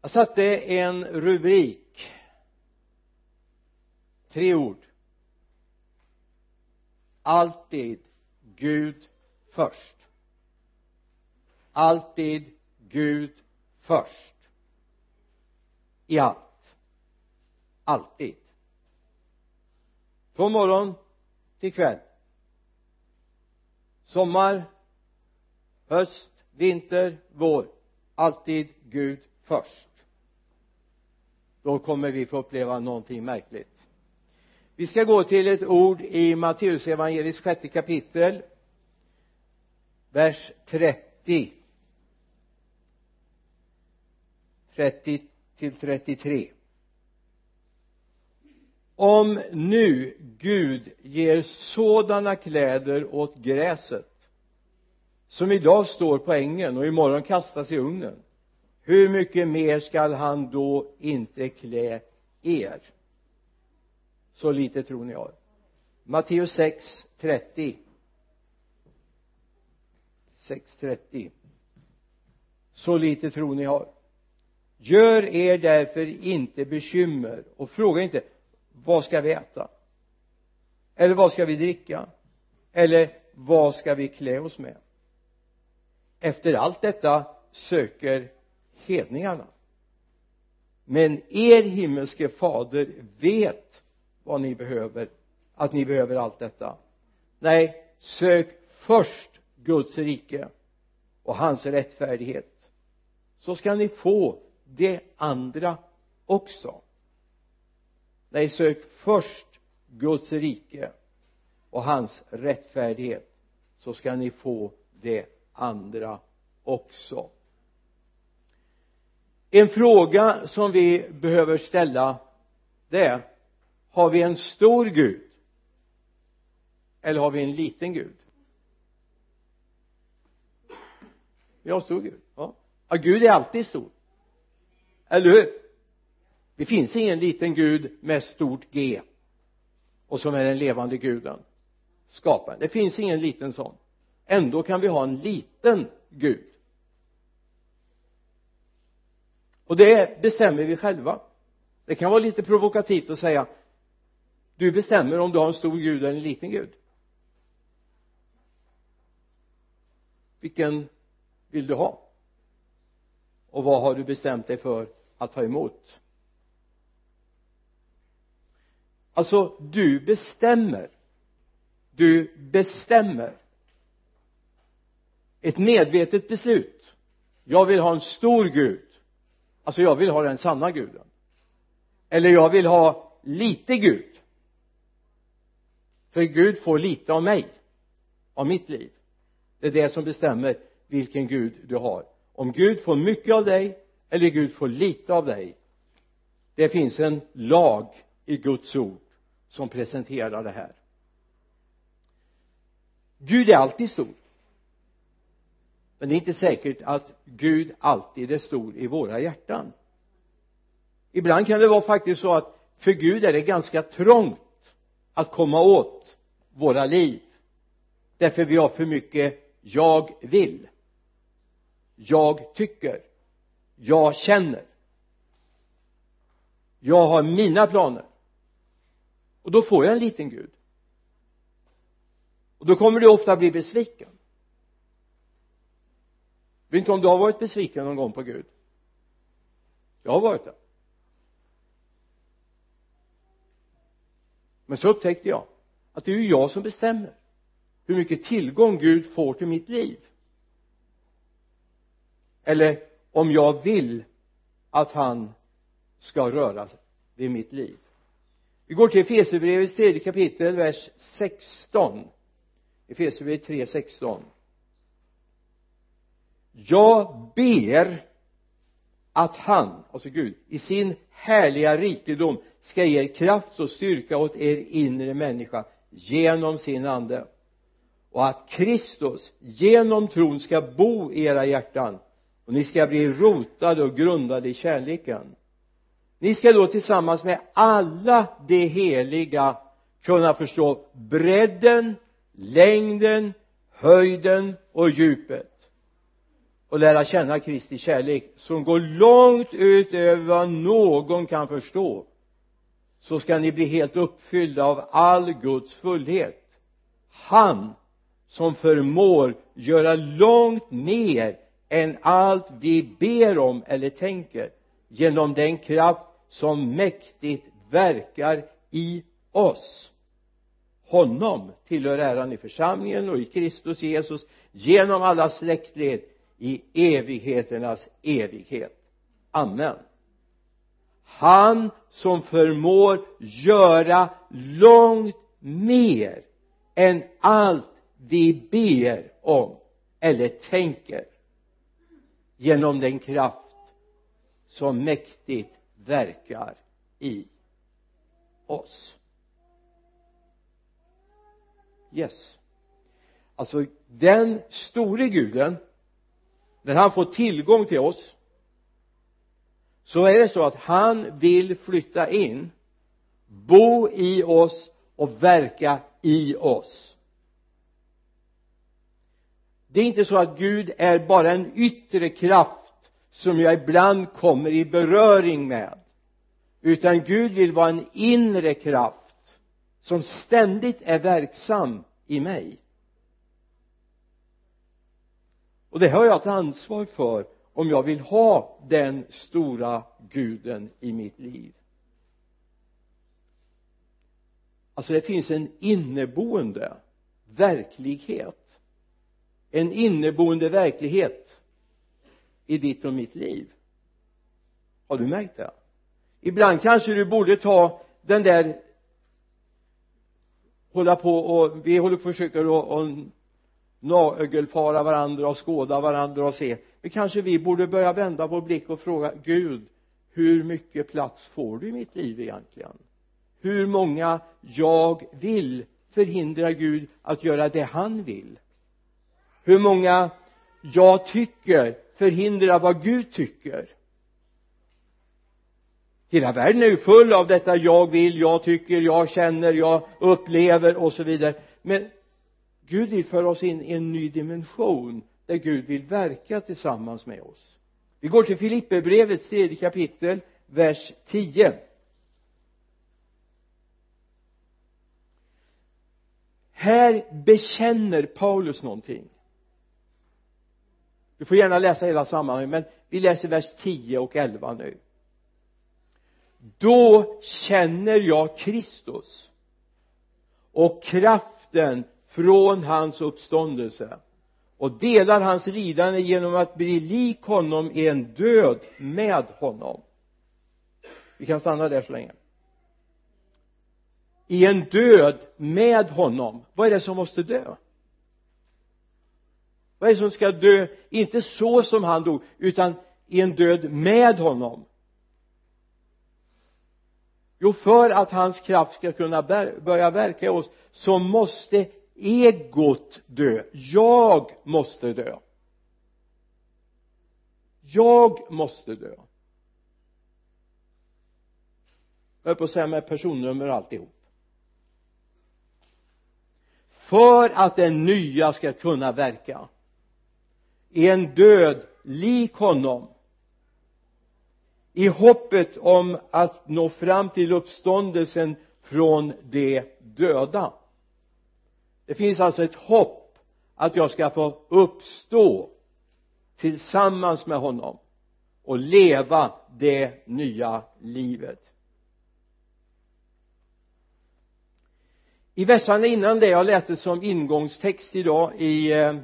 jag satte en rubrik. Tre ord. Alltid Gud först. Alltid Gud först. I allt. Alltid. Från morgon till kväll. Sommar höst vinter vår. Alltid Gud först då kommer vi få uppleva någonting märkligt. Vi ska gå till ett ord i Matteus evangeliets sjätte kapitel vers 30 30 till 33 om nu Gud ger sådana kläder åt gräset som idag står på ängen och imorgon kastas i ugnen hur mycket mer skall han då inte klä er? Så lite tror ni har Matteus 6, 30 6, 30 så lite tror ni har gör er därför inte bekymmer. Och fråga inte vad ska vi äta? Eller vad ska vi dricka? Eller vad ska vi klä oss med? Efter allt detta söker hedningarna. Men er himmelske fader vet vad ni behöver att ni behöver allt detta. Nej sök först Guds rike och hans rättfärdighet så ska ni få det andra också. Nej sök först Guds rike och hans rättfärdighet så ska ni få det andra också en fråga som vi behöver ställa det är har vi en stor Gud? Eller har vi en liten Gud? Vi har en stor Gud ja, ja Gud är alltid stor. Eller hur? Det finns ingen liten Gud med stort G och som är den levande guden skaparen. Det finns ingen liten sån. Ändå kan vi ha en liten Gud. Och det bestämmer vi själva. Det kan vara lite provokativt att säga du bestämmer om du har en stor gud eller en liten gud. Vilken vill du ha? Och vad har du bestämt dig för att ta emot? Alltså du bestämmer. Du bestämmer. Ett medvetet beslut. Jag vill ha en stor gud alltså jag vill ha den sanna guden. Eller jag vill ha lite Gud. För Gud får lite av mig av mitt liv. Det är det som bestämmer vilken Gud du har. Om Gud får mycket av dig eller Gud får lite av dig det finns en lag i Guds ord som presenterar det här. Gud är alltid stor men det är inte säkert att Gud alltid är stor i våra hjärtan. Ibland kan det vara faktiskt så att för Gud är det ganska trångt att komma åt våra liv. Därför vi har för mycket jag vill. Jag tycker. Jag känner. Jag har mina planer. Och då får jag en liten Gud. Och då kommer du ofta bli besviken vet inte om du har varit besviken någon gång på Gud? Jag har varit det. Men så upptäckte jag att det är ju jag som bestämmer hur mycket tillgång Gud får till mitt liv. Eller om jag vill att han ska röra vid mitt liv. Vi går till Efesierbrevets tredje kapitel vers 16 Efesierbrevet 3, 16 jag ber att han, alltså Gud, i sin härliga rikedom ska ge er kraft och styrka åt er inre människa genom sin ande. Och att Kristus genom tron ska bo i era hjärtan. Och ni ska bli rotade och grundade i kärleken. Ni ska då tillsammans med alla de heliga kunna förstå bredden längden höjden och djupet och lära känna Kristi kärlek som går långt utöver vad någon kan förstå så ska ni bli helt uppfyllda av all Guds fullhet. Han som förmår göra långt mer än allt vi ber om eller tänker genom den kraft som mäktigt verkar i oss. Honom tillhör äran i församlingen och i Kristus Jesus genom alla släktled i evigheternas evighet. Amen. Han som förmår göra långt mer än allt vi ber om eller tänker genom den kraft som mäktigt verkar i oss. Yes. Alltså den store guden när han får tillgång till oss så är det så att han vill flytta in bo i oss och verka i oss. Det är inte så att Gud är bara en yttre kraft som jag ibland kommer i beröring med utan Gud vill vara en inre kraft som ständigt är verksam i mig och det har jag ett ansvar för om jag vill ha den stora guden i mitt liv. Alltså det finns en inneboende verklighet. En inneboende verklighet i ditt och mitt liv. Har du märkt det? Ibland kanske du borde ta den där hålla på och vi håller på och försöker att nagelfara varandra och skåda varandra och se. Men kanske vi borde börja vända vår blick och fråga Gud hur mycket plats får du i mitt liv egentligen? Hur många jag vill förhindra Gud att göra det han vill? Hur många jag tycker förhindrar vad Gud tycker? Hela världen är ju full av detta jag vill, jag tycker, jag känner, jag upplever och så vidare. Men Gud vill föra oss in i en ny dimension där Gud vill verka tillsammans med oss. Vi går till Filipperbrevets tredje kapitel vers 10 här bekänner Paulus någonting. Du får gärna läsa hela sammanhanget men vi läser vers 10 och 11 nu. Då känner jag Kristus och kraften från hans uppståndelse och delar hans lidande genom att bli lik honom i en död med honom. Vi kan stanna där så länge. I en död med honom. Vad är det som måste dö? Vad är det som ska dö? Inte så som han dog utan i en död med honom. Jo för att hans kraft ska kunna börja verka i oss så måste egot dö. Jag måste dö. Jag måste dö. Jag höll på att säga med personnummer och alltihop. För att det nya ska kunna verka. I en död lik honom. I hoppet om att nå fram till uppståndelsen från de döda det finns alltså ett hopp att jag ska få uppstå tillsammans med honom och leva det nya livet. I verserna innan det jag läste som ingångstext idag i eh,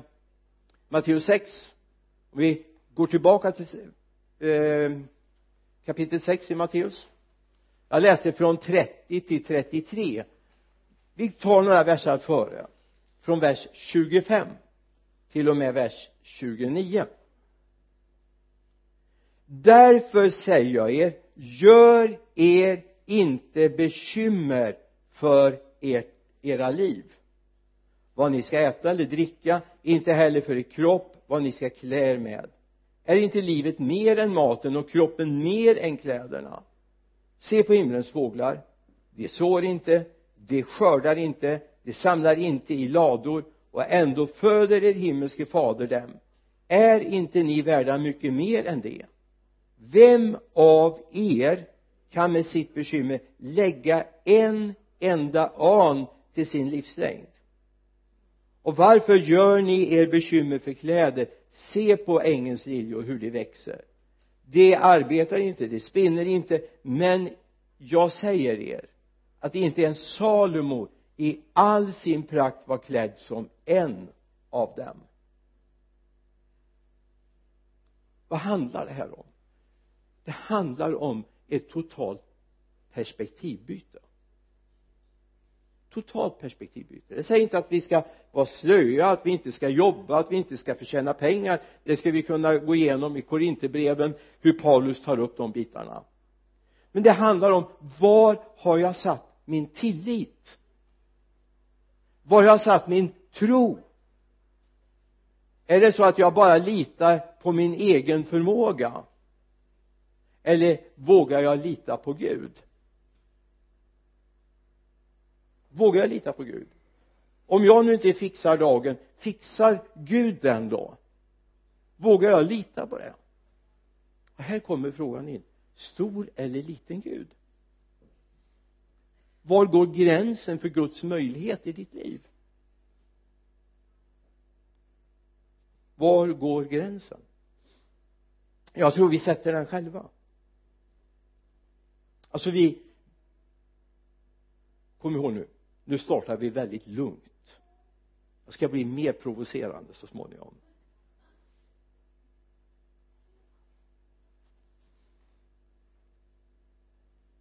Matteus 6 vi går tillbaka till eh, kapitel 6 i Matteus. Jag läste från 30 till 33 vi tar några verser före från vers 25 till och med vers 29 därför säger jag er gör er inte bekymmer för ert era liv. Vad ni ska äta eller dricka inte heller för er kropp vad ni ska klä er med. Är inte livet mer än maten och kroppen mer än kläderna? Se på himlens fåglar. De sår inte de skördar inte de samlar inte i lador och ändå föder er himmelske fader dem. Är inte ni värda mycket mer än det? Vem av er kan med sitt bekymmer lägga en enda an till sin livslängd? Och varför gör ni er bekymmer för kläder? Se på ängens liljor hur de växer. De arbetar inte, de spinner inte men jag säger er att inte ens Salomo i all sin prakt var klädd som en av dem. Vad handlar det här om? Det handlar om ett totalt perspektivbyte. Totalt perspektivbyte. Det säger inte att vi ska vara slöa att vi inte ska jobba att vi inte ska förtjäna pengar. Det ska vi kunna gå igenom i korinterbreven hur Paulus tar upp de bitarna. Men det handlar om var har jag satt min tillit? Var har jag satt min tro? Är det så att jag bara litar på min egen förmåga? Eller vågar jag lita på Gud? Vågar jag lita på Gud? Om jag nu inte fixar dagen fixar Gud den då? Vågar jag lita på det? Och här kommer frågan in. Stor eller liten Gud? Var går gränsen för Guds möjlighet i ditt liv? Var går gränsen? Jag tror vi sätter den själva. Alltså vi kom ihåg nu nu startar vi väldigt lugnt. Jag ska bli mer provocerande så småningom.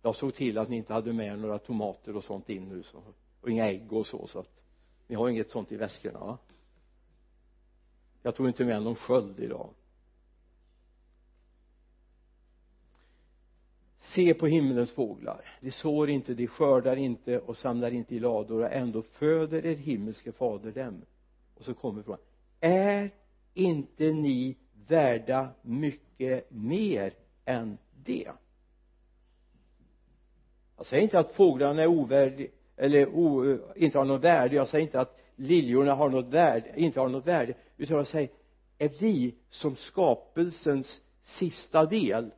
Jag såg till att ni inte hade med några tomater och sånt in nu så, och inga ägg och så så att ni har inget sånt i väskorna va? Jag tog inte med någon sköld idag. Se på himlens fåglar. De sår inte, de skördar inte och samlar inte i lador och ändå föder er himmelske fader dem. Och så kommer frågan är inte ni värda mycket mer än det? Jag säger inte att fåglarna är ovärdiga eller o, inte har något värde. Jag säger inte att liljorna har något värde, inte har något värde. Utan jag säger är vi som skapelsens sista del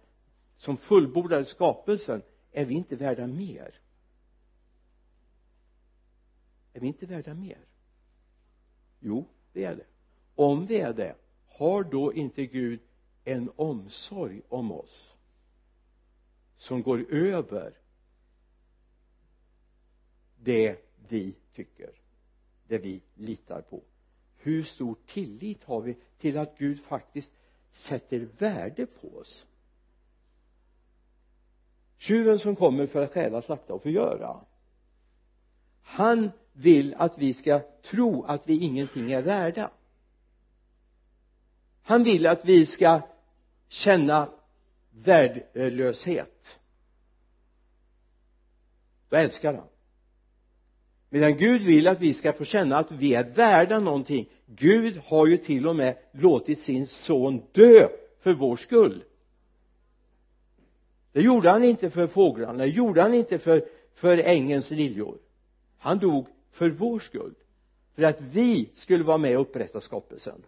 som fullbordade skapelsen är vi inte värda mer? Är vi inte värda mer? Jo det är det. Om vi är det har då inte Gud en omsorg om oss som går över det vi tycker det vi litar på. Hur stor tillit har vi till att Gud faktiskt sätter värde på oss? Tjuven som kommer för att stjäla, slakta och förgöra. Han vill att vi ska tro att vi ingenting är värda. Han vill att vi ska känna värdelöshet. Då älskar han medan Gud vill att vi ska få känna att vi är värda någonting. Gud har ju till och med låtit sin son dö för vår skull. Det gjorde han inte för fåglarna det gjorde han inte för, för ängens liljor. Han dog för vår skull för att vi skulle vara med och upprätta skapelsen.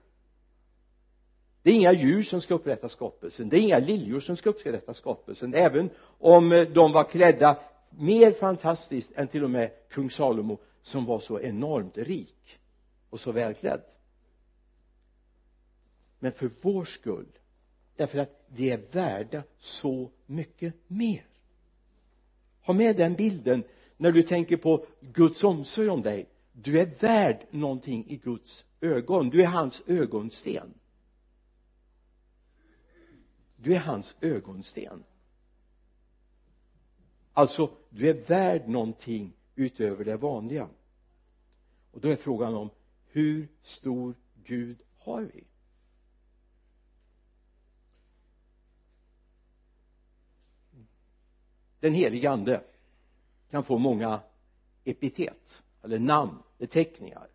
Det är inga djur som ska upprätta skapelsen det är inga liljor som ska upprätta skapelsen. Även om de var klädda mer fantastiskt än till och med kung Salomo som var så enormt rik och så välklädd. Men för vår skull därför att vi är värda så mycket mer. Ha med den bilden när du tänker på Guds omsorg om dig. Du är värd någonting i Guds ögon. Du är hans ögonsten. Du är hans ögonsten alltså du är värd någonting utöver det vanliga. Och då är frågan om hur stor Gud har vi? Den helige ande kan få många epitet eller namn, beteckningar.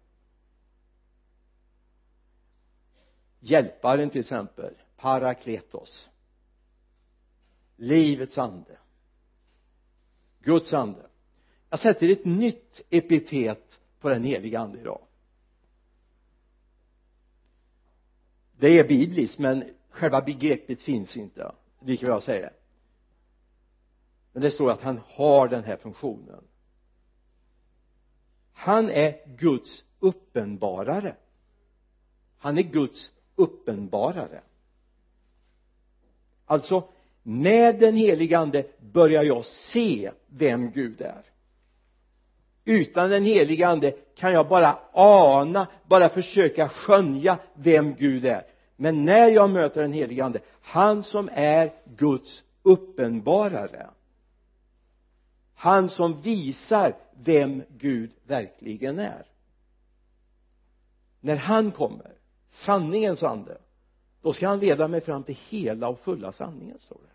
Hjälparen till exempel parakletos livets ande. Guds ande. Jag sätter ett nytt epitet på den heliga ande idag. Det är bibliskt men själva begreppet finns inte lika jag säger. Men det står att han har den här funktionen. Han är Guds uppenbarare. Han är Guds uppenbarare. Alltså med den helige ande börjar jag se vem Gud är. Utan den helige ande kan jag bara ana bara försöka skönja vem Gud är. Men när jag möter den helige ande han som är Guds uppenbarare han som visar vem Gud verkligen är. När han kommer sanningens ande då ska han leda mig fram till hela och fulla sanningen står det.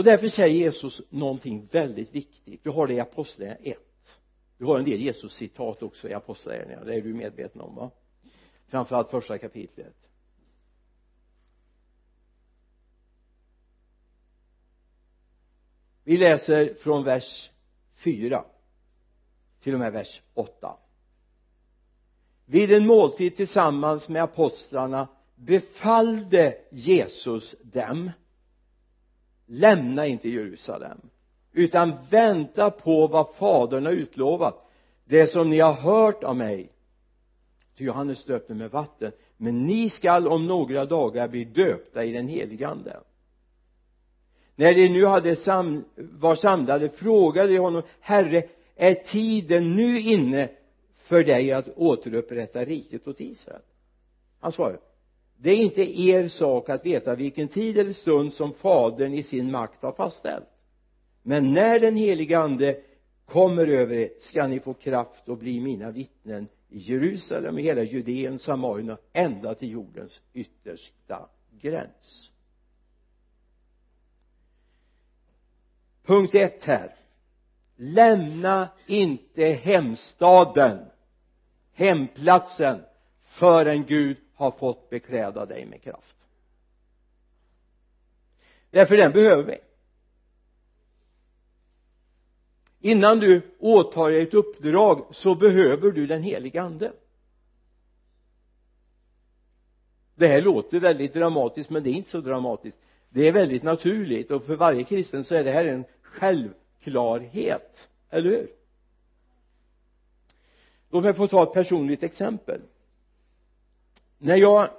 Och därför säger Jesus någonting väldigt viktigt. Vi har det i apostlagärningarna 1 vi har en del Jesus citat också i apostlagärningarna. Det är du medveten om va? Framförallt första kapitlet. Vi läser från vers 4 till och med vers 8 vid en måltid tillsammans med apostlarna befallde Jesus dem lämna inte Jerusalem utan vänta på vad fadern har utlovat. Det som ni har hört av mig. Ty Johannes döpte med vatten men ni skall om några dagar bli döpta i den helige ande. När de nu hade sam var samlade frågade de honom herre är tiden nu inne för dig att återupprätta riket åt Israel? Han svarade det är inte er sak att veta vilken tid eller stund som fadern i sin makt har fastställt. Men när den helige ande kommer över er ska ni få kraft och bli mina vittnen i Jerusalem, i hela Judeen, Samarien och ända till jordens yttersta gräns. Punkt ett här. Lämna inte hemstaden hemplatsen förrän Gud har fått bekläda dig med kraft. Därför den behöver vi. Innan du åtar dig ett uppdrag så behöver du den helige ande. Det här låter väldigt dramatiskt men det är inte så dramatiskt. Det är väldigt naturligt och för varje kristen så är det här en självklarhet. Eller hur? Låt mig få ta ett personligt exempel när jag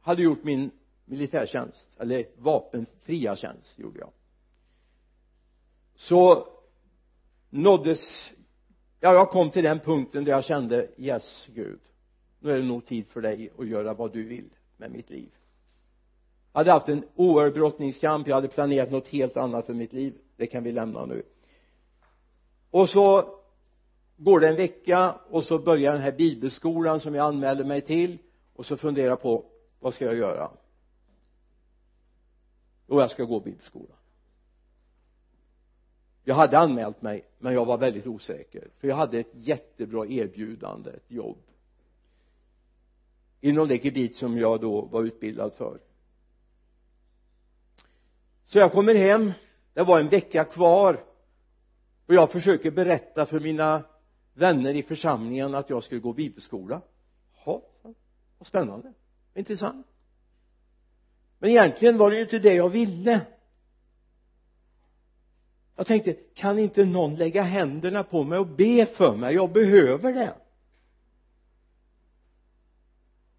hade gjort min militärtjänst eller vapenfria tjänst gjorde jag. Så nåddes ja jag kom till den punkten där jag kände yes Gud nu är det nog tid för dig att göra vad du vill med mitt liv. Jag hade haft en oerhörd brottningskamp jag hade planerat något helt annat för mitt liv. Det kan vi lämna nu. Och så går det en vecka och så börjar den här bibelskolan som jag anmälde mig till och så fundera på vad ska jag göra? Och jag ska gå bibelskolan. Jag hade anmält mig men jag var väldigt osäker. För jag hade ett jättebra erbjudande ett jobb. Inom det gebit som jag då var utbildad för. Så jag kommer hem. Det var en vecka kvar. Och jag försöker berätta för mina vänner i församlingen att jag skulle gå bibelskola vad spännande. Intressant. Men egentligen var det ju inte det jag ville. Jag tänkte kan inte någon lägga händerna på mig och be för mig? Jag behöver det.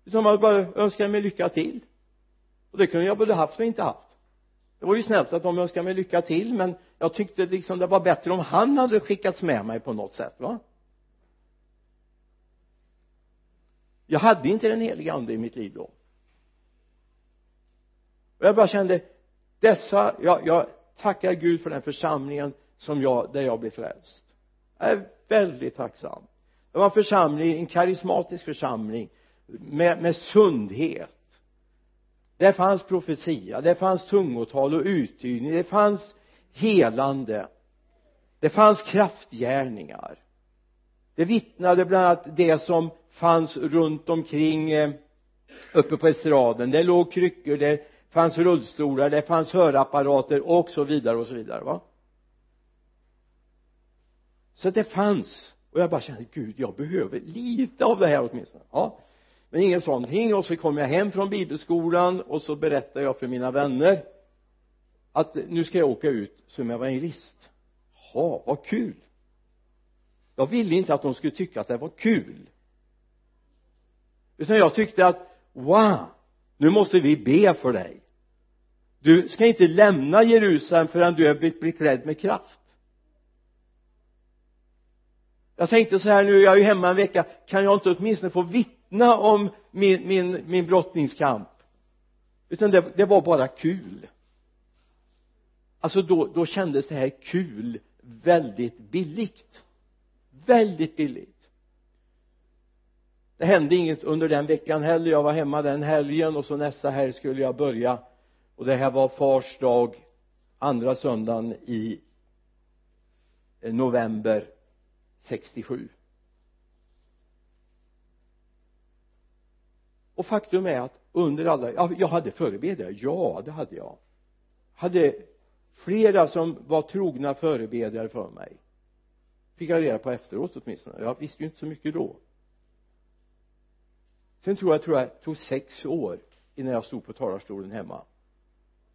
Utan man bara önskar mig lycka till. Och det kunde jag både haft och inte haft. Det var ju snällt att de önskade mig lycka till men jag tyckte liksom det var bättre om han hade skickats med mig på något sätt va? Jag hade inte den heliga ande i mitt liv då. Och jag bara kände dessa jag, jag tackar Gud för den församlingen som jag, där jag blev frälst. Jag är väldigt tacksam. Det var en församling, en karismatisk församling med, med sundhet. Där fanns profetia, där fanns tungotal och uttydning, det fanns helande. Det fanns kraftgärningar. Det vittnade bland annat det som fanns runt omkring eh, uppe på estraden. Det låg kryckor det fanns rullstolar det fanns hörapparater och så vidare och så vidare va? Så det fanns. Och jag bara kände Gud jag behöver lite av det här åtminstone. Ja. Men inget sånt och så kom jag hem från bibelskolan och så berättade jag för mina vänner att nu ska jag åka ut som evangelist. Ja vad kul. Jag ville inte att de skulle tycka att det var kul utan jag tyckte att wow nu måste vi be för dig. Du ska inte lämna Jerusalem förrän du är beklädd med kraft. Jag tänkte så här nu jag är ju hemma en vecka kan jag inte åtminstone få vittna om min, min, min brottningskamp? Utan det, det var bara kul. Alltså då, då kändes det här kul väldigt billigt. Väldigt billigt det hände inget under den veckan heller. Jag var hemma den helgen och så nästa helg skulle jag börja. Och det här var fars dag andra söndagen i november 67 och faktum är att under alla, ja, jag hade förebedjare, ja det hade jag. Hade flera som var trogna förebedjare för mig. Fick jag reda på efteråt åtminstone. Jag visste ju inte så mycket då sen tror jag, tror jag tog sex år innan jag stod på talarstolen hemma.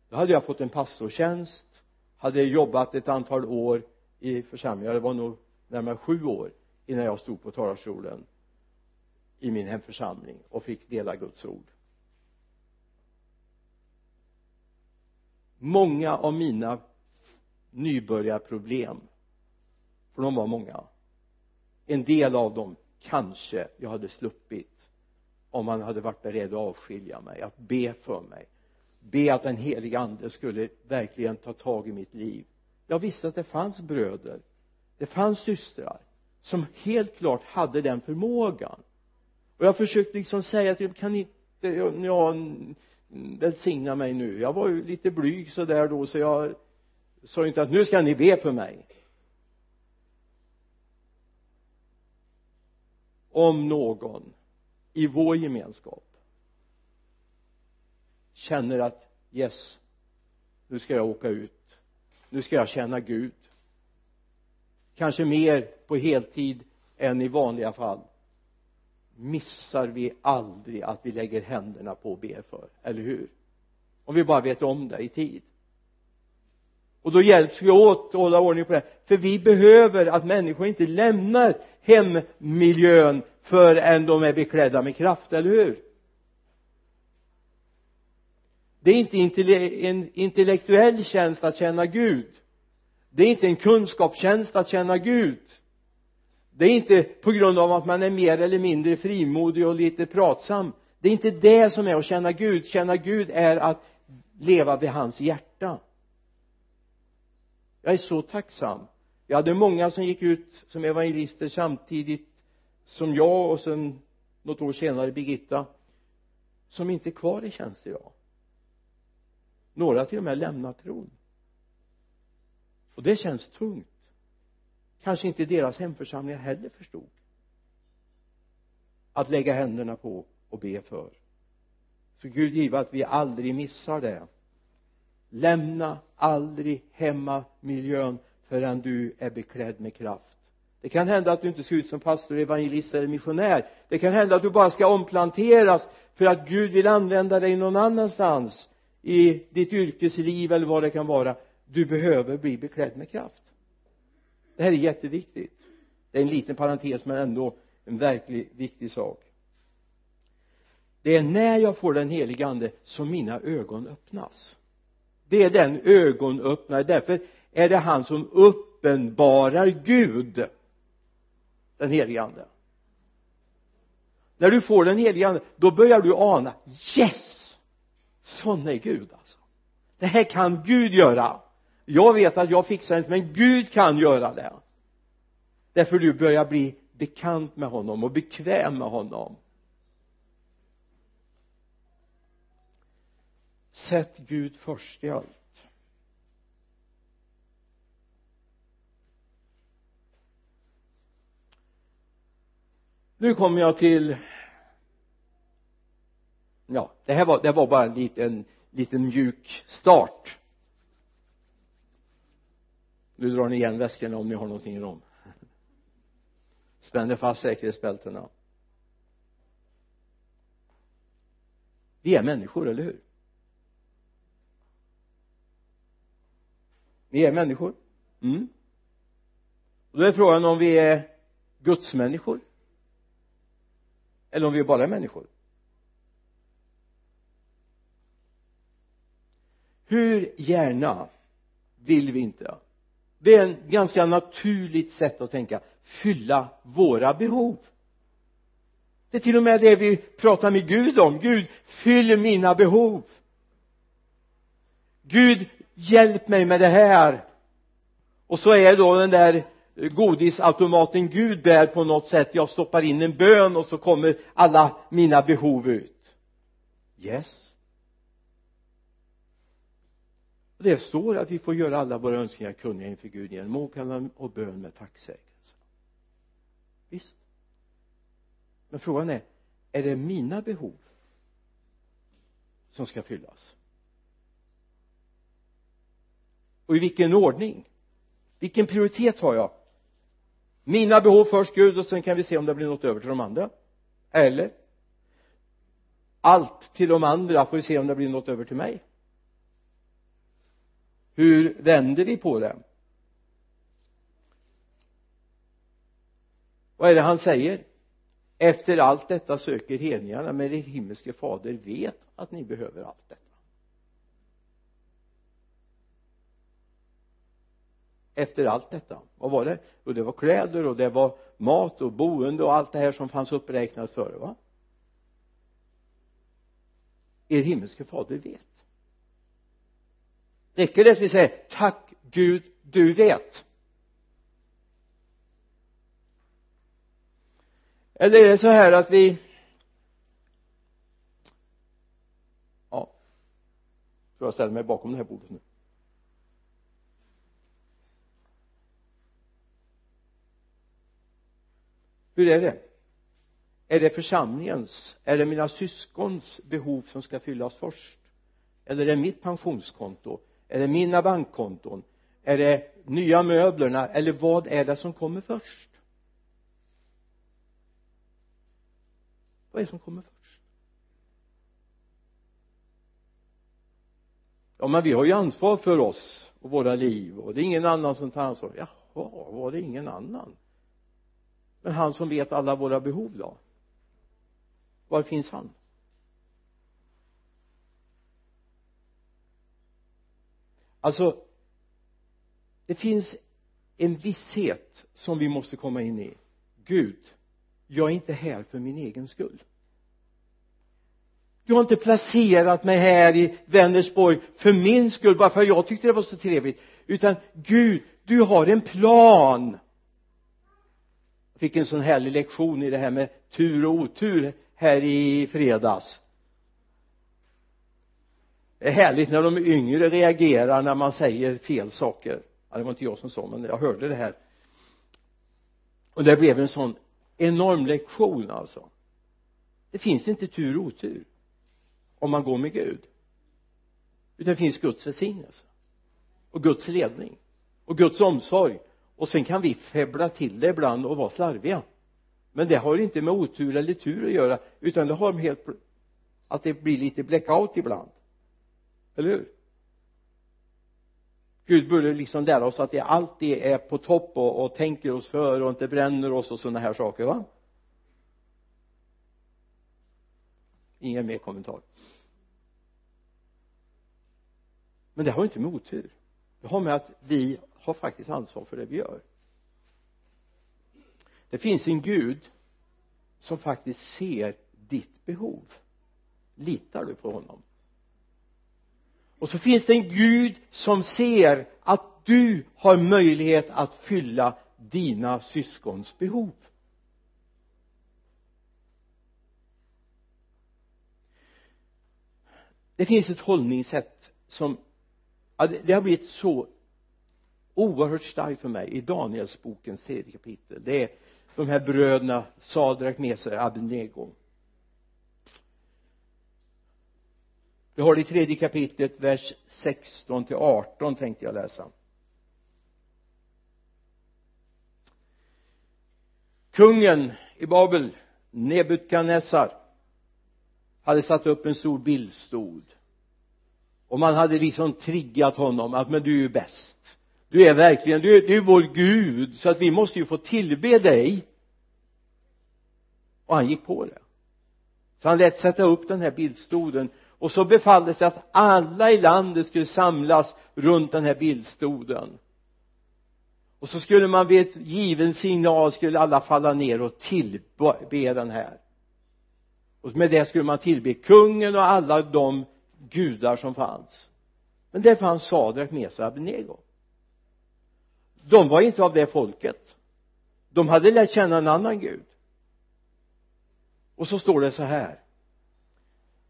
Då hade jag fått en pastortjänst hade jobbat ett antal år i församlingen. Det var nog närmare sju år innan jag stod på talarstolen i min hemförsamling och fick dela Guds ord. Många av mina nybörjarproblem för de var många en del av dem kanske jag hade sluppit om man hade varit beredd att avskilja mig att be för mig. Be att den helige ande skulle verkligen ta tag i mitt liv. Jag visste att det fanns bröder det fanns systrar som helt klart hade den förmågan. Och jag försökte liksom säga till dem kan ni inte ja, välsigna mig nu? Jag var ju lite blyg sådär då så jag sa inte att nu ska ni be för mig. Om någon i vår gemenskap känner att yes nu ska jag åka ut. Nu ska jag känna Gud. Kanske mer på heltid än i vanliga fall. Missar vi aldrig att vi lägger händerna på och ber för, eller hur? Om vi bara vet om det i tid. Och då hjälps vi åt att hålla ordning på det. För vi behöver att människor inte lämnar hemmiljön förrän de är beklädda med kraft, eller hur? Det är inte en intellektuell tjänst att känna Gud. Det är inte en kunskapstjänst att känna Gud. Det är inte på grund av att man är mer eller mindre frimodig och lite pratsam. Det är inte det som är att känna Gud. Känna Gud är att leva vid hans hjärta. Jag är så tacksam. Jag hade många som gick ut som evangelister samtidigt som jag och sen något år senare Birgitta som inte är kvar i tjänst idag. Några till och med lämnat tron. Och det känns tungt. Kanske inte deras hemförsamlingar heller förstod att lägga händerna på och be för. Så Gud give att vi aldrig missar det. Lämna aldrig hemmamiljön förrän du är beklädd med kraft det kan hända att du inte ska ut som pastor, evangelist eller missionär. Det kan hända att du bara ska omplanteras för att Gud vill använda dig någon annanstans i ditt yrkesliv eller vad det kan vara. Du behöver bli beklädd med kraft. Det här är jätteviktigt. Det är en liten parentes men ändå en verkligt viktig sak. Det är när jag får den helige ande som mina ögon öppnas. Det är den ögonöppnare. Därför är det han som uppenbarar Gud den helige ande. När du får den helige ande då börjar du ana yes! Sån är Gud alltså. Det här kan Gud göra. Jag vet att jag fixar inte men Gud kan göra det. Därför du börjar bli bekant med honom och bekväm med honom. Sätt Gud först i allt. Nu kommer jag till ja det här var, det var bara en liten liten mjuk start. Nu drar ni igen väskorna om ni har någonting i dem spänner fast säkerhetsbältena. Vi är människor, eller hur? Vi är människor. Mm. Och då är frågan om vi är gudsmänniskor eller om vi bara är människor. Hur gärna vill vi inte? Det är ett ganska naturligt sätt att tänka. Fylla våra behov. Det är till och med det vi pratar med Gud om. Gud fyll mina behov. Gud hjälp mig med det här. Och så är då den där godisautomaten Gud bär på något sätt. Jag stoppar in en bön och så kommer alla mina behov ut. Yes. Det står att vi får göra alla våra önskningar kunniga inför Gud genom åkallan och bön med tacksägelse. Visst. Men frågan är är det mina behov som ska fyllas? Och i vilken ordning? Vilken prioritet har jag? Mina behov först Gud och sen kan vi se om det blir något över till de andra. Eller? Allt till de andra får vi se om det blir något över till mig. Hur vänder vi på det? Vad är det han säger? Efter allt detta söker hedningarna men er himmelske fader vet att ni behöver allt det. Efter allt detta. Vad var det? Och det var kläder och det var mat och boende och allt det här som fanns uppräknat före va? Er himmelske fader vet. Räcker det att vi säger tack Gud du vet. Eller är det så här att vi ja. Tror jag ställer mig bakom det här bordet nu? Hur är det? Är det församlingens är det mina syskons behov som ska fyllas först? Eller är det mitt pensionskonto? Är det mina bankkonton? Är det nya möblerna? Eller vad är det som kommer först? Vad är det som kommer först? Ja men vi har ju ansvar för oss och våra liv och det är ingen annan som tar ansvar. Jaha var det ingen annan? Men han som vet alla våra behov då? Var finns han? Alltså det finns en visshet som vi måste komma in i. Gud jag är inte här för min egen skull. Du har inte placerat mig här i Vänersborg för min skull bara för att jag tyckte det var så trevligt. Utan Gud du har en plan fick en sån härlig lektion i det här med tur och otur här i fredags. Det är härligt när de yngre reagerar när man säger fel saker. Ja, det var inte jag som sa men jag hörde det här. Och det blev en sån enorm lektion alltså. Det finns inte tur och otur om man går med Gud. Utan det finns Guds välsignelse och Guds ledning och Guds omsorg och sen kan vi febbla till det ibland och vara slarviga. Men det har inte med otur eller tur att göra utan det har med helt att det blir lite blackout ibland. Eller hur? Gud borde liksom lära oss att vi alltid är på topp och, och tänker oss för och inte bränner oss och sådana här saker va? Ingen mer kommentar men det har inte med otur. Det har med att vi har faktiskt ansvar för det vi gör. Det finns en Gud som faktiskt ser ditt behov. Litar du på honom? Och så finns det en Gud som ser att du har möjlighet att fylla dina syskons behov. Det finns ett hållningssätt som ja, det har blivit så oerhört stark för mig i Danielsbokens tredje kapitel. Det är de här bröderna Sadrak, Mesar och Abednego. Vi har det i tredje kapitlet vers 16 till 18 tänkte jag läsa. Kungen i Babel Nebukadnessar hade satt upp en stor bildstod och man hade liksom triggat honom att men du är ju bäst du är verkligen, du är, du är vår Gud så att vi måste ju få tillbe dig. Och han gick på det. Så han lät sätta upp den här bildstoden och så befalldes det att alla i landet skulle samlas runt den här bildstoden och så skulle man vid ett given signal skulle alla falla ner och tillbe den här. Och med det skulle man tillbe kungen och alla de gudar som fanns. Men där fanns Sadrak, Mesa och Abednego de var inte av det folket. De hade lärt känna en annan gud. Och så står det så här.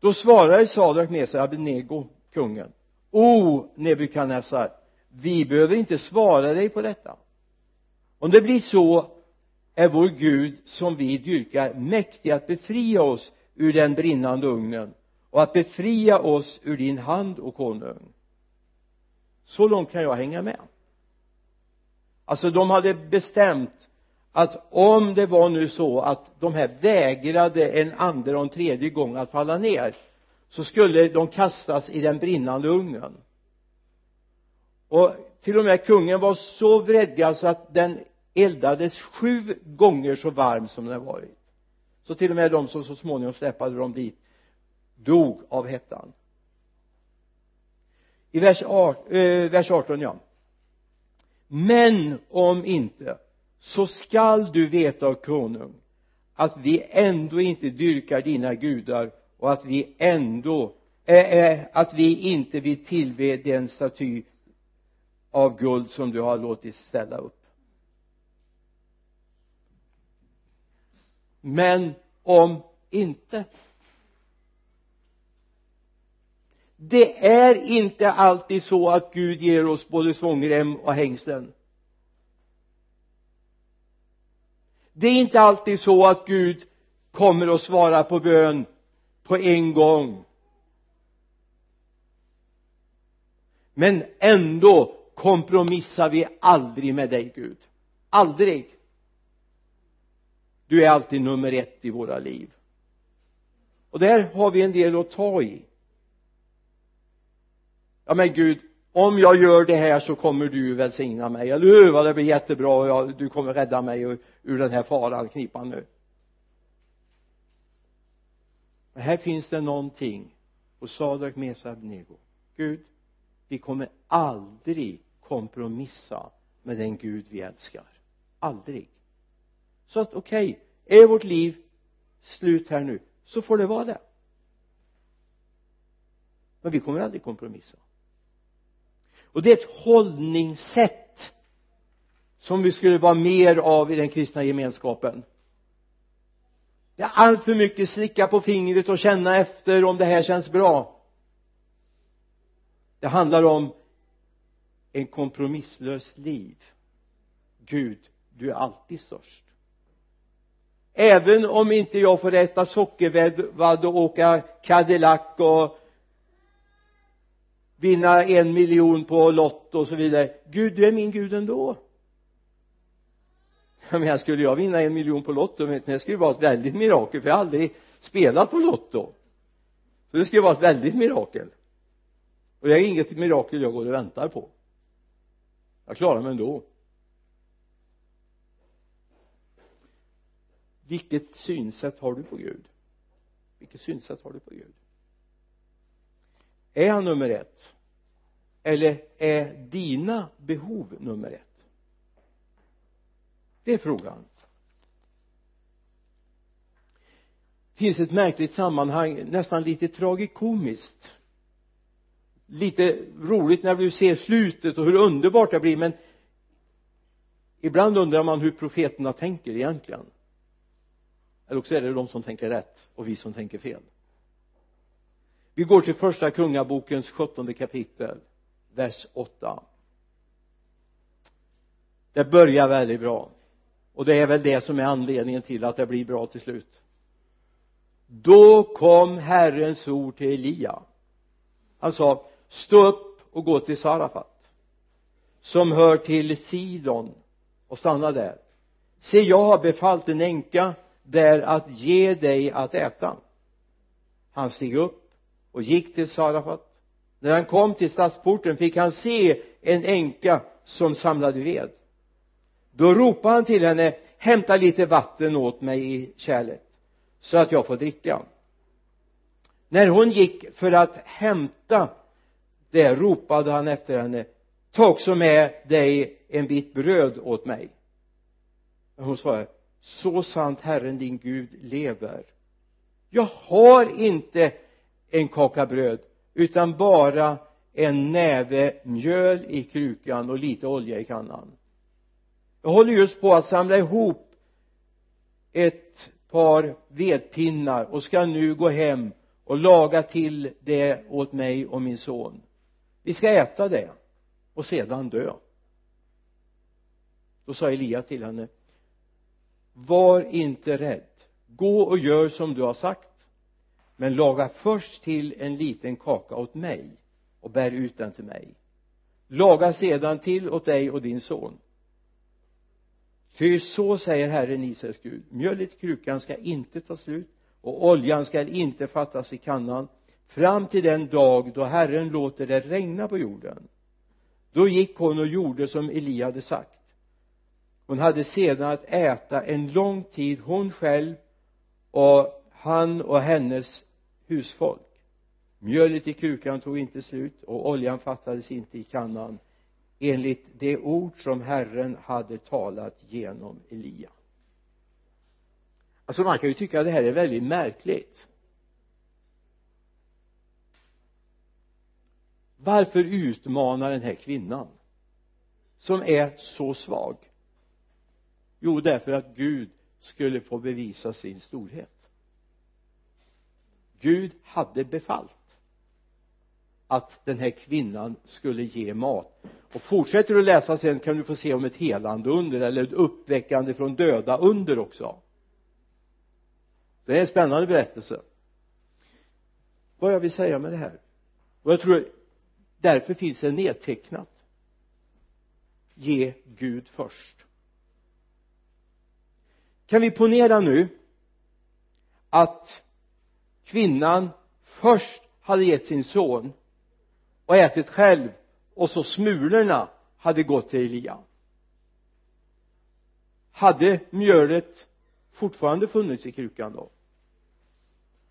Då svarade Sadrak, Mesa och Abednego kungen. O Nebukadnessar vi behöver inte svara dig på detta. Om det blir så är vår Gud som vi dyrkar mäktig att befria oss ur den brinnande ugnen och att befria oss ur din hand och konung. Så långt kan jag hänga med alltså de hade bestämt att om det var nu så att de här vägrade en andra och en tredje gång att falla ner så skulle de kastas i den brinnande ugnen. Och till och med kungen var så vredgad så att den eldades sju gånger så varm som den varit. Så till och med de som så småningom släpade dem dit dog av hettan. I vers 18, eh, vers 18 ja men om inte så skall du veta av konung att vi ändå inte dyrkar dina gudar och att vi ändå äh, äh, att vi inte vill tillbe den staty av guld som du har låtit ställa upp. Men om inte det är inte alltid så att Gud ger oss både svångrem och hängslen. Det är inte alltid så att Gud kommer att svara på bön på en gång. Men ändå kompromissar vi aldrig med dig Gud. Aldrig. Du är alltid nummer ett i våra liv. Och där har vi en del att ta i ja men Gud om jag gör det här så kommer du välsigna mig. Eller hur vad det blir jättebra. Och jag, du kommer rädda mig ur, ur den här faran knipan nu. Men här finns det någonting. Och Sadrak, Mesa, Abnego Gud vi kommer aldrig kompromissa med den Gud vi älskar. Aldrig. Så att okej okay, är vårt liv slut här nu så får det vara det. Men vi kommer aldrig kompromissa och det är ett hållningssätt som vi skulle vara mer av i den kristna gemenskapen. Det är allt för mycket slicka på fingret och känna efter om det här känns bra. Det handlar om en kompromisslös liv. Gud du är alltid störst. Även om inte jag får äta sockervadd och åka Cadillac och vinna en miljon på lotto och så vidare. Gud du är min Gud ändå. Jag menar skulle jag vinna en miljon på lotto men det skulle vara ett väldigt mirakel för jag har aldrig spelat på lotto så det skulle vara ett väldigt mirakel. Och det är inget mirakel jag går och väntar på. Jag klarar mig ändå. Vilket synsätt har du på Gud? Vilket synsätt har du på Gud? Är han nummer ett? Eller är dina behov nummer ett? Det är frågan. Det finns ett märkligt sammanhang nästan lite tragikomiskt. Lite roligt när du ser slutet och hur underbart det blir men ibland undrar man hur profeterna tänker egentligen. Eller också är det de som tänker rätt och vi som tänker fel vi går till första kungabokens sjuttonde kapitel vers 8 det börjar väldigt bra. Och det är väl det som är anledningen till att det blir bra till slut. Då kom Herrens ord till Elia. Han sa stå upp och gå till Sarafat som hör till Sidon och stanna där. Se jag har befallt en änka där att ge dig att äta. Han steg upp och gick till Sarafat. När han kom till stadsporten fick han se en änka som samlade ved. Då ropade han till henne hämta lite vatten åt mig i kärlet så att jag får dricka. När hon gick för att hämta det ropade han efter henne ta också med dig en bit bröd åt mig. Hon svarade så sant Herren din Gud lever. Jag har inte en kaka bröd utan bara en näve mjöl i krukan och lite olja i kannan. Jag håller just på att samla ihop ett par vedpinnar och ska nu gå hem och laga till det åt mig och min son. Vi ska äta det och sedan dö. Då sa Elia till henne var inte rädd. Gå och gör som du har sagt men laga först till en liten kaka åt mig och bär ut den till mig. Laga sedan till åt dig och din son. Ty så säger Herren Israels Gud mjölet i krukan ska inte ta slut och oljan ska inte fattas i kannan fram till den dag då Herren låter det regna på jorden. Då gick hon och gjorde som Elia hade sagt. Hon hade sedan att äta en lång tid hon själv och han och hennes husfolk. Mjölet i krukan tog inte slut och oljan fattades inte i kannan enligt det ord som Herren hade talat genom Elia. Alltså man kan ju tycka att det här är väldigt märkligt. Varför utmanar den här kvinnan som är så svag? Jo därför att Gud skulle få bevisa sin storhet. Gud hade befallt att den här kvinnan skulle ge mat. Och fortsätter du att läsa sen kan du få se om ett helande under eller ett uppväckande från döda under också. Det är en spännande berättelse. Vad jag vill säga med det här? Och jag tror därför finns det nedtecknat. Ge Gud först. Kan vi ponera nu att kvinnan först hade gett sin son och ätit själv och så smulorna hade gått till Elia. Hade mjölet fortfarande funnits i krukan då?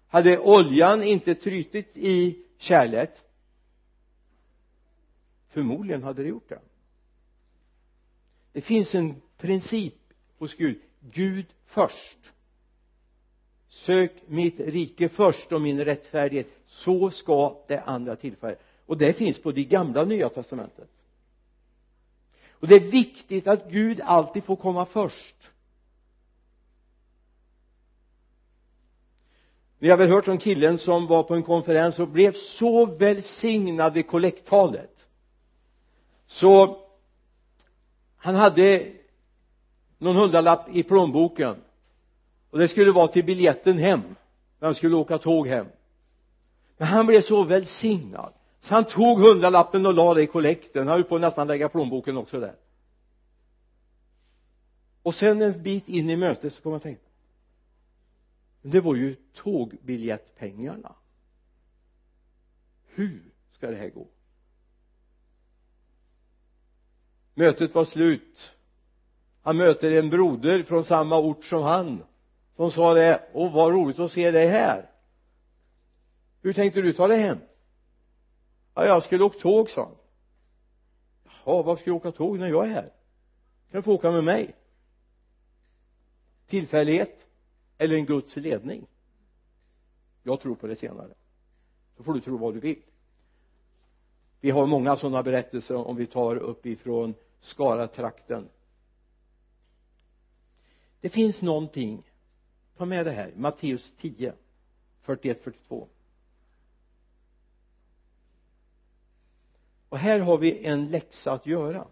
Hade oljan inte trytit i kärlet? Förmodligen hade det gjort det. Det finns en princip hos Gud. Gud först sök mitt rike först och min rättfärdighet. Så ska det andra tillfalla och det finns på i gamla och nya testamentet. Och det är viktigt att Gud alltid får komma först. Ni har väl hört om killen som var på en konferens och blev så välsignad vid kollekttalet. Så han hade någon hundralapp i plånboken och det skulle vara till biljetten hem. När han skulle åka tåg hem. Men han blev så välsignad. Så han tog hundralappen och la det i kollekten. Han höll på att nästan lägga plånboken också där. Och sen en bit in i mötet så kom han tänka det var ju tågbiljettpengarna. Hur ska det här gå? Mötet var slut. Han möter en broder från samma ort som han som sa det åh vad roligt att se dig här. Hur tänkte du ta dig hem? Ja jag skulle åka tåg sa han. Jaha varför ska du åka tåg när jag är här? Kan du få åka med mig. Tillfällighet eller en Guds ledning? Jag tror på det senare. Då får du tro vad du vill. Vi har många sådana berättelser om vi tar uppifrån Skara-trakten. Det finns någonting ta med det här. Matteus 10 41 42 och här har vi en läxa att göra.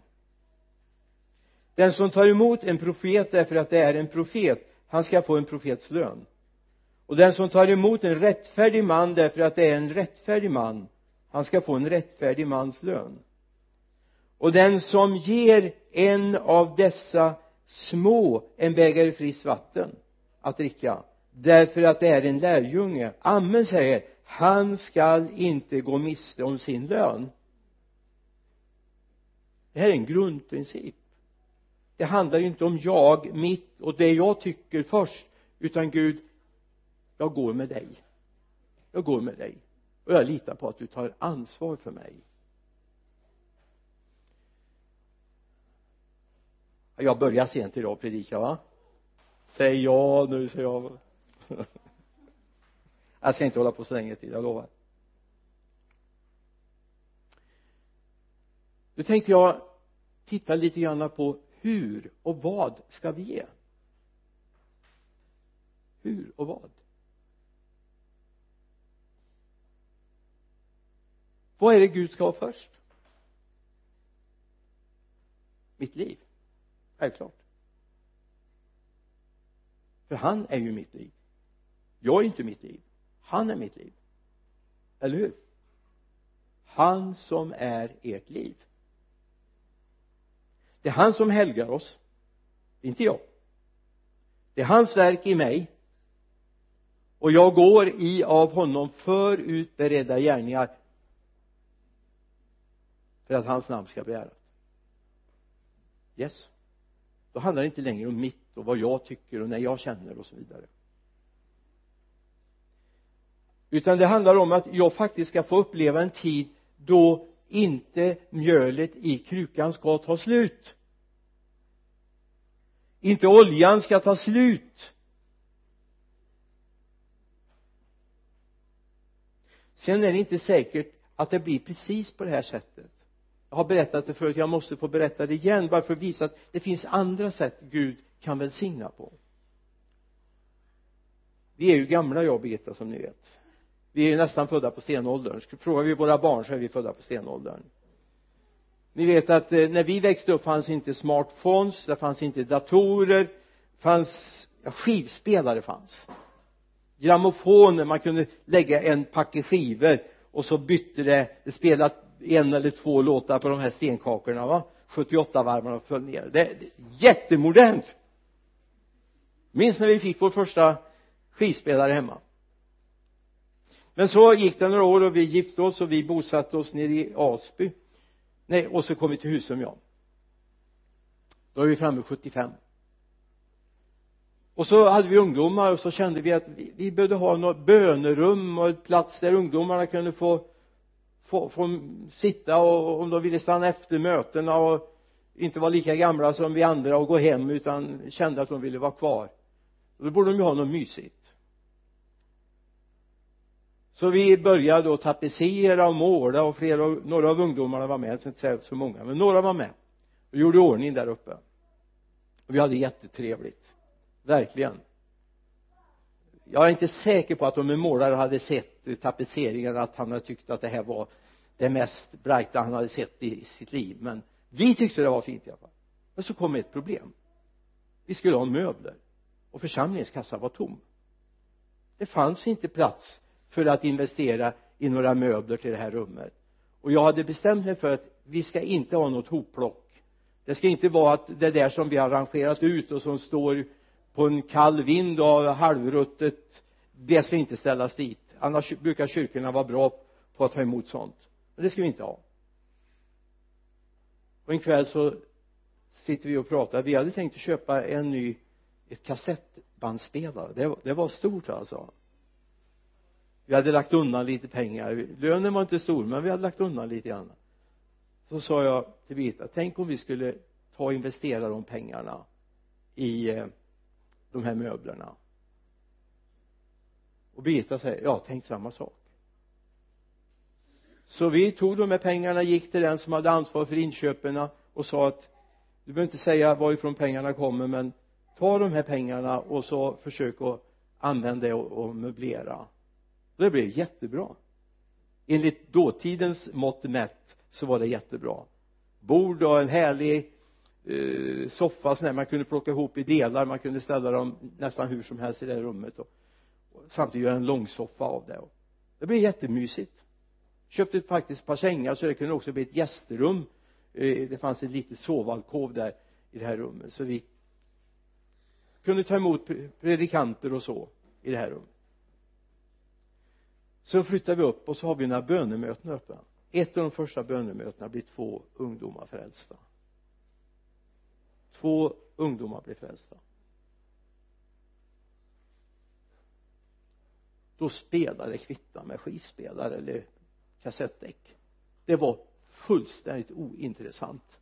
Den som tar emot en profet därför att det är en profet han ska få en profets lön. Och den som tar emot en rättfärdig man därför att det är en rättfärdig man han ska få en rättfärdig mans lön. Och den som ger en av dessa små en bägare friskt vatten att dricka. Därför att det är en lärjunge. Amen säger han skall inte gå miste om sin lön. Det här är en grundprincip. Det handlar inte om jag, mitt och det jag tycker först utan Gud jag går med dig. Jag går med dig. Och jag litar på att du tar ansvar för mig. Jag börjar sent idag predika va? Säg ja nu säger jag jag ska inte hålla på så länge till jag lovar. Nu tänkte jag titta lite grann på hur och vad ska vi ge? Hur och vad? Vad är det Gud ska ha först? Mitt liv självklart för han är ju mitt liv. Jag är inte mitt liv. Han är mitt liv. Eller hur? Han som är ert liv. Det är han som helgar oss inte jag. Det är hans verk i mig. Och jag går i av honom förutberedda gärningar för att hans namn ska bli ärat yes. Då handlar det inte längre om mitt och vad jag tycker och när jag känner och så vidare. Utan det handlar om att jag faktiskt ska få uppleva en tid då inte mjölet i krukan ska ta slut. Inte oljan ska ta slut. Sen är det inte säkert att det blir precis på det här sättet. Jag har berättat det förut jag måste få berätta det igen bara för att visa att det finns andra sätt Gud kan välsigna på. Vi är ju gamla jag och Birgitta som ni vet. Vi är ju nästan födda på stenåldern. Frågar vi våra barn så är vi födda på stenåldern. Ni vet att eh, när vi växte upp fanns inte smartphones det fanns inte datorer fanns ja, skivspelare fanns. Grammofoner man kunde lägga en packe skivor och så bytte det det spelade en eller två låtar på de här stenkakorna va? 78 varv och föll ner. Det är jättemodernt! Minns när vi fick vår första skivspelare hemma. Men så gick det några år och vi gifte oss och vi bosatte oss nere i Asby. Nej och så kom vi till Husum ja. Då är vi framme 75 och så hade vi ungdomar och så kände vi att vi, vi behövde ha något bönerum och en plats där ungdomarna kunde få få, få sitta och om de ville stanna efter mötena och inte vara lika gamla som vi andra och gå hem utan kände att de ville vara kvar då borde de ju ha något mysigt. Så vi började då tapetsera och måla och flera några av ungdomarna var med, jag ska inte säga så många men några var med. Och gjorde ordning där uppe. Och vi hade jättetrevligt. Verkligen. Jag är inte säker på att om en målare hade sett tapetseringen att han hade tyckt att det här var det mest brighta han hade sett i sitt liv. Men vi tyckte det var fint i alla fall. Men så kom ett problem. Vi skulle ha möbler och församlingens kassa var tom. Det fanns inte plats för att investera i några möbler till det här rummet. Och jag hade bestämt mig för att vi ska inte ha något hopplock det ska inte vara att det där som vi har rangerat ut och som står på en kall vind och halvruttet det ska inte ställas dit. Annars brukar kyrkorna vara bra på att ta emot sånt. Men det ska vi inte ha. Och en kväll så sitter vi och pratar. Vi hade tänkt att köpa en ny ett kassettbandspelare. Det, det var stort alltså. Vi hade lagt undan lite pengar. Lönen var inte stor men vi hade lagt undan lite grann. Så sa jag till Birgitta tänk om vi skulle ta och investera de pengarna i eh, de här möblerna. Och Birgitta säger ja tänk samma sak. Så vi tog de här pengarna gick till den som hade ansvar för inköpen och sa att du behöver inte säga varifrån pengarna kommer men ta de här pengarna och så försök att använda det och, och möblera. Det blev jättebra. Enligt dåtidens mått mätt så var det jättebra. Bord och en härlig eh, soffa sån man kunde plocka ihop i delar. Man kunde ställa dem nästan hur som helst i det här rummet och, och samtidigt göra en långsoffa av det. Och det blev jättemysigt. Köpte faktiskt ett par sängar så det kunde också bli ett gästrum. Eh, det fanns en liten sovalkov där i det här rummet. Så vi kunde ta emot predikanter och så i det här rummet. Så flyttar vi upp och så har vi några bönemöten öppna. Ett av de första bönemötena blir två ungdomar frälsta. Två ungdomar blir frälsta. Då spelade kvitta med skivspelare eller kassettdäck. Det var fullständigt ointressant.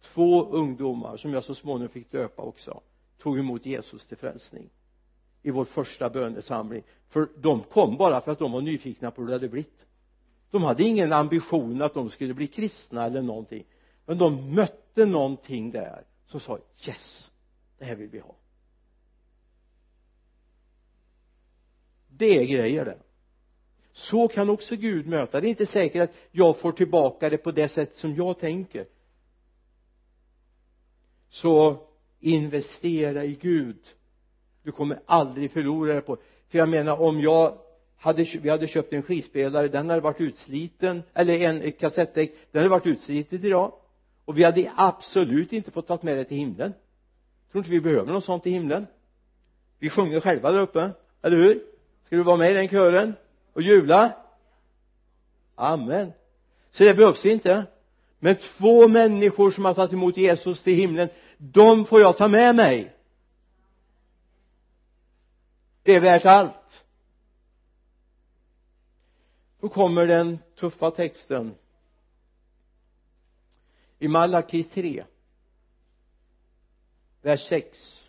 Två ungdomar som jag så småningom fick döpa också tog emot Jesus till frälsning i vår första bönesamling. För de kom bara för att de var nyfikna på hur det hade blivit. De hade ingen ambition att de skulle bli kristna eller någonting men de mötte någonting där som sa yes det här vill vi ha. Det är grejer det. Så kan också Gud möta. Det är inte säkert att jag får tillbaka det på det sätt som jag tänker. Så investera i Gud. Du kommer aldrig förlora det på. För jag menar om jag hade, vi hade köpt en skivspelare den hade varit utsliten eller en kassettdäck den hade varit utsliten idag. Och vi hade absolut inte fått ta med det till himlen. Tror inte vi behöver något sånt i himlen? Vi sjunger själva där uppe eller hur? Ska du vara med i den kören och jubla? Amen. Så det behövs inte. Men två människor som har tagit emot Jesus till himlen de får jag ta med mig. Det är värt allt. Då kommer den tuffa texten. I Malaki 3 vers 6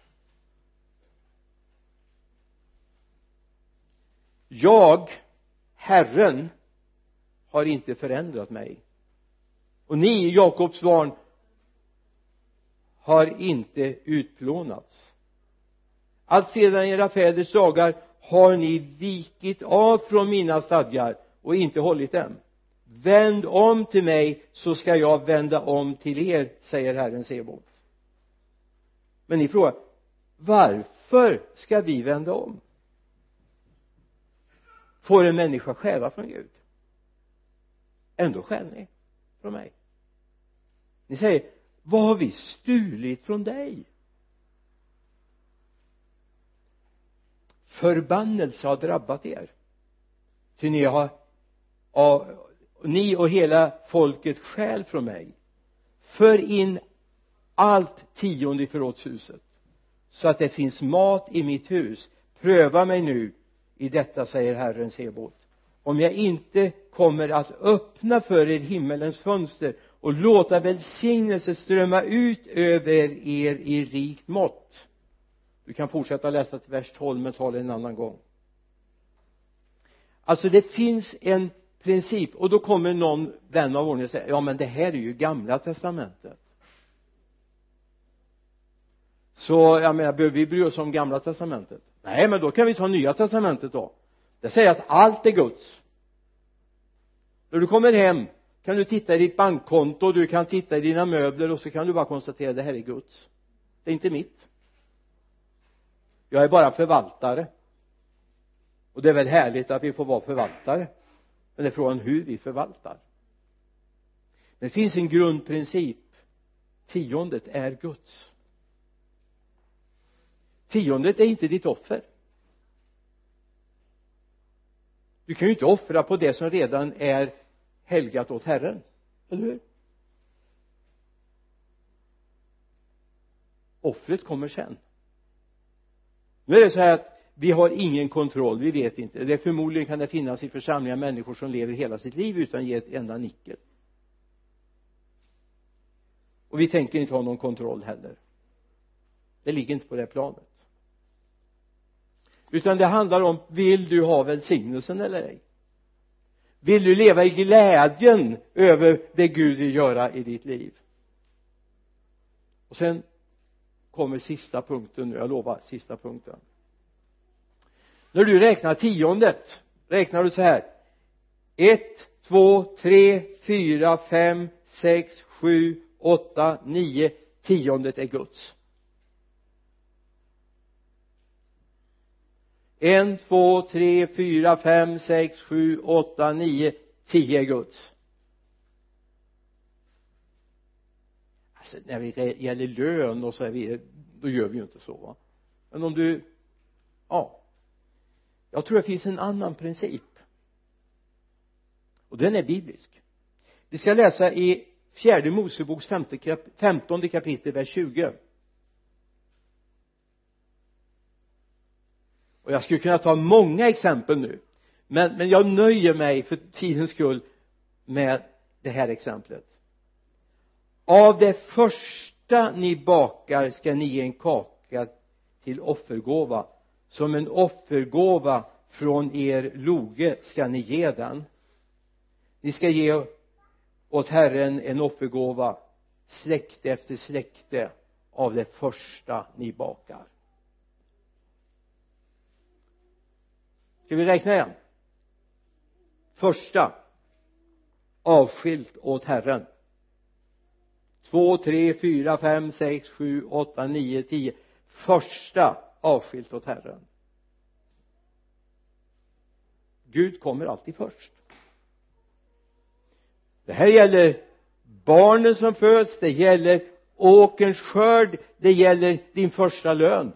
jag Herren har inte förändrat mig. Och ni Jakobs barn har inte utplånats. Allt sedan era fäders dagar har ni vikit av från mina stadgar och inte hållit dem. Vänd om till mig så ska jag vända om till er säger Herren Sebot men ni frågar varför ska vi vända om? Får en människa stjäla från Gud? Ändå stjäl ni från mig. Ni säger vad har vi stulit från dig? Förbannelse har drabbat er. Ty ni har av, ni och hela folket stjäl från mig. För in allt tionde i förrådshuset så att det finns mat i mitt hus. Pröva mig nu i detta säger Herren Sebot om jag inte kommer att öppna för er himmelens fönster och låta välsignelse strömma ut över er i rikt mått. Du kan fortsätta läsa till vers 12 men ta det en annan gång. Alltså det finns en princip och då kommer någon vän av ordning och säger ja men det här är ju gamla testamentet. Så jag menar behöver vi bry oss om gamla testamentet? Nej men då kan vi ta nya testamentet då. Det säger att allt är Guds. När du kommer hem kan du titta i ditt bankkonto du kan titta i dina möbler och så kan du bara konstatera det här är Guds. Det är inte mitt. Jag är bara förvaltare. Och det är väl härligt att vi får vara förvaltare. Men det är frågan hur vi förvaltar. Men det finns en grundprincip. Tiondet är Guds. Tiondet är inte ditt offer. Du kan ju inte offra på det som redan är helgat åt Herren. Eller hur? Offret kommer sen. Nu är det så här att vi har ingen kontroll, vi vet inte. Det förmodligen kan det finnas i församlingar människor som lever hela sitt liv utan att ge ett enda nickel. Och vi tänker inte ha någon kontroll heller. Det ligger inte på det planet. Utan det handlar om vill du ha välsignelsen eller ej? Vill du leva i glädjen över det Gud vill göra i ditt liv? Och sen kommer sista punkten nu, jag lovar sista punkten. När du räknar tiondet räknar du så här. Ett, två, tre, fyra, fem, sex, sju, åtta, nio. Tiondet är Guds. En, två, tre, fyra, fem, sex, sju, åtta, nio, tio är Guds. Alltså när det gäller lön och så vidare då gör vi ju inte så va. Men om du ja. Jag tror det finns en annan princip. Och den är biblisk. Vi ska läsa i fjärde moseboks femtonde kapitel vers 20 och jag skulle kunna ta många exempel nu. Men, men jag nöjer mig för tidens skull med det här exemplet. Av det första ni bakar ska ni ge en kaka till offergåva. Som en offergåva från er loge ska ni ge den. Ni ska ge åt Herren en offergåva släkte efter släkte av det första ni bakar. Ska vi räkna igen? Första. Avskilt åt Herren. Två, tre, fyra, fem, sex, sju, åtta, nio, tio. Första avskilt åt Herren. Gud kommer alltid först. Det här gäller barnen som föds det gäller åkerns skörd det gäller din första lön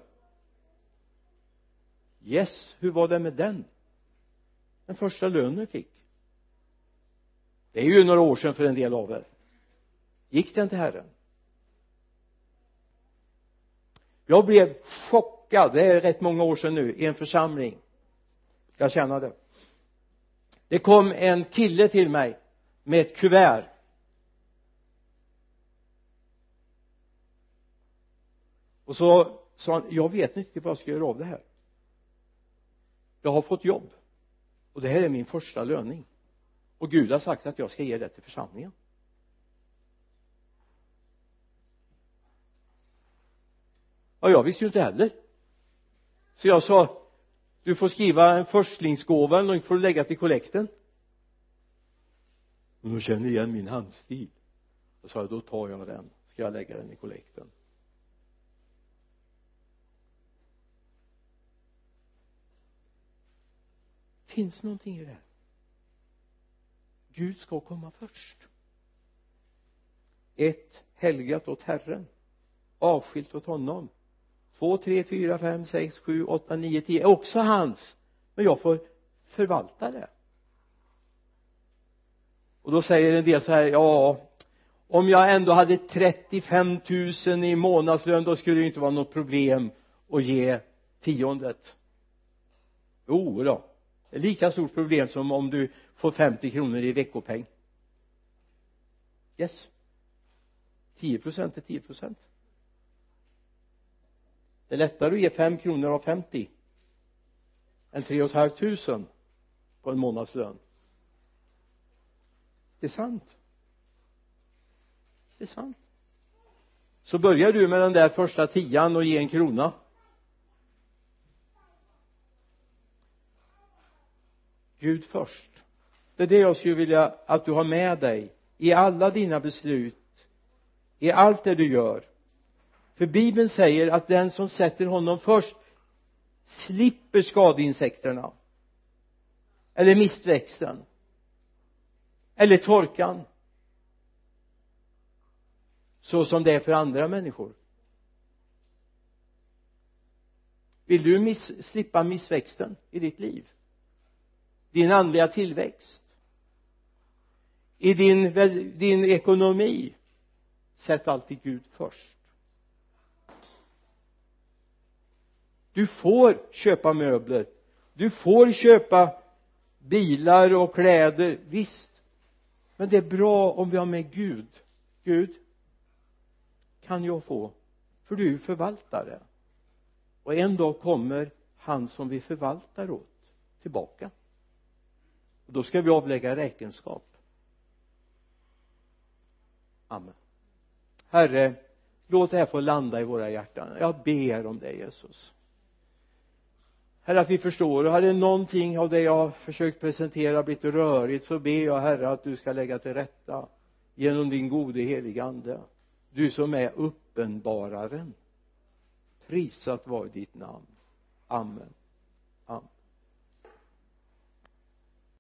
yes, hur var det med den? Den första lönen du fick. Det är ju några år sedan för en del av er. Gick den till Herren? Jag blev chockad. Det är rätt många år sedan nu i en församling. Jag känner det? Det kom en kille till mig med ett kuvert. Och så sa han jag vet inte vad jag ska göra av det här jag har fått jobb. Och det här är min första löning. Och Gud har sagt att jag ska ge det till församlingen. Ja jag visste ju inte heller. Så jag sa du får skriva en förstlingsgåva eller något får du lägga till kollekten. Men de känner igen min handstil. Då sa jag då tar jag den. Ska jag lägga den i kollekten? Finns någonting i det. Här Gud ska komma först. Ett helgat åt Herren. Avskilt åt honom. Två, tre, fyra, fem, sex, sju, åtta, nio, tio. Är också hans. Men jag får förvalta det. Och då säger en del så här ja om jag ändå hade 35 000 i månadslön då skulle det inte vara något problem att ge tiondet. Jo då lika stort problem som om du får 50 kronor i veckopeng. Yes. 10 procent är 10 procent. Det är lättare att ge 5 kronor av 50 än 3 500 på en månadslön. Det är sant. Det är sant. Så börjar du med den där första tian och ge en krona. Gud först. Det är det jag skulle vilja att du har med dig i alla dina beslut i allt det du gör. För bibeln säger att den som sätter honom först slipper skadeinsekterna eller mistväxten eller torkan så som det är för andra människor. Vill du miss, slippa missväxten i ditt liv? Din andliga tillväxt. I din, din ekonomi sätt alltid Gud först. Du får köpa möbler. Du får köpa bilar och kläder visst. Men det är bra om vi har med Gud. Gud kan jag få för du är förvaltare. Och en dag kommer han som vi förvaltar åt tillbaka då ska vi avlägga räkenskap. Amen. Herre låt det här få landa i våra hjärtan. Jag ber om det Jesus. Herre att vi förstår. Och hade någonting av det jag har försökt presentera blivit rörigt så ber jag herre att du ska lägga till rätta genom din gode helige ande. Du som är uppenbararen. Prisat vare ditt namn. Amen. Amen.